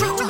Roll